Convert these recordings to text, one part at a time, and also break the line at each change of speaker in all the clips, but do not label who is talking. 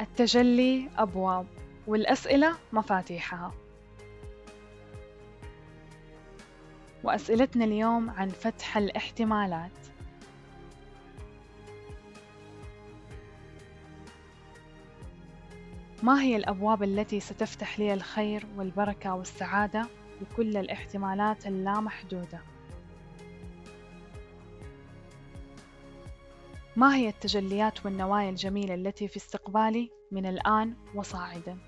التجلي أبواب والأسئلة مفاتيحها وأسئلتنا اليوم عن فتح الاحتمالات ما هي الأبواب التي ستفتح لي الخير والبركة والسعادة بكل الاحتمالات اللامحدودة؟ ما هي التجليات والنوايا الجميلة التي في استقبالي من الآن وصاعدا؟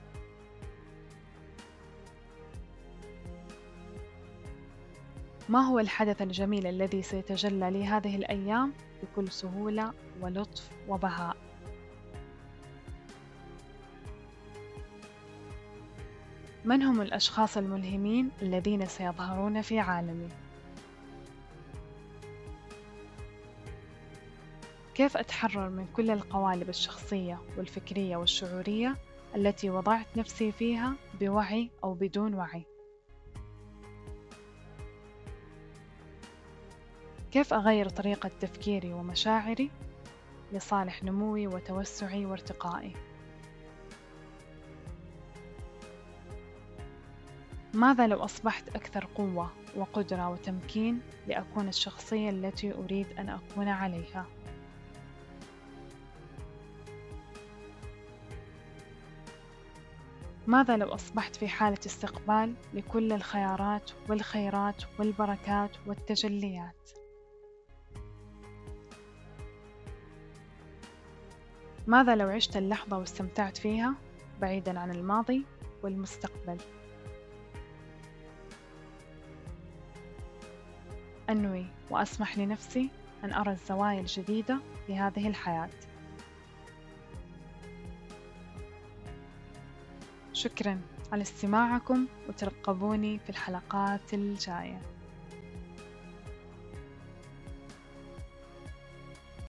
ما هو الحدث الجميل الذي سيتجلى لي هذه الأيام بكل سهولة ولطف وبهاء؟ من هم الأشخاص الملهمين الذين سيظهرون في عالمي؟ كيف أتحرر من كل القوالب الشخصية والفكرية والشعورية التي وضعت نفسي فيها بوعي أو بدون وعي؟ كيف أغير طريقة تفكيري ومشاعري لصالح نموي وتوسعي وارتقائي؟ ماذا لو أصبحت أكثر قوة وقدرة وتمكين لأكون الشخصية التي أريد أن أكون عليها؟ ماذا لو أصبحت في حالة استقبال لكل الخيارات والخيرات والبركات والتجليات؟ ماذا لو عشت اللحظة واستمتعت فيها بعيدا عن الماضي والمستقبل؟ أنوي وأسمح لنفسي أن أرى الزوايا الجديدة في هذه الحياة شكرا على استماعكم وترقبوني في الحلقات الجاية.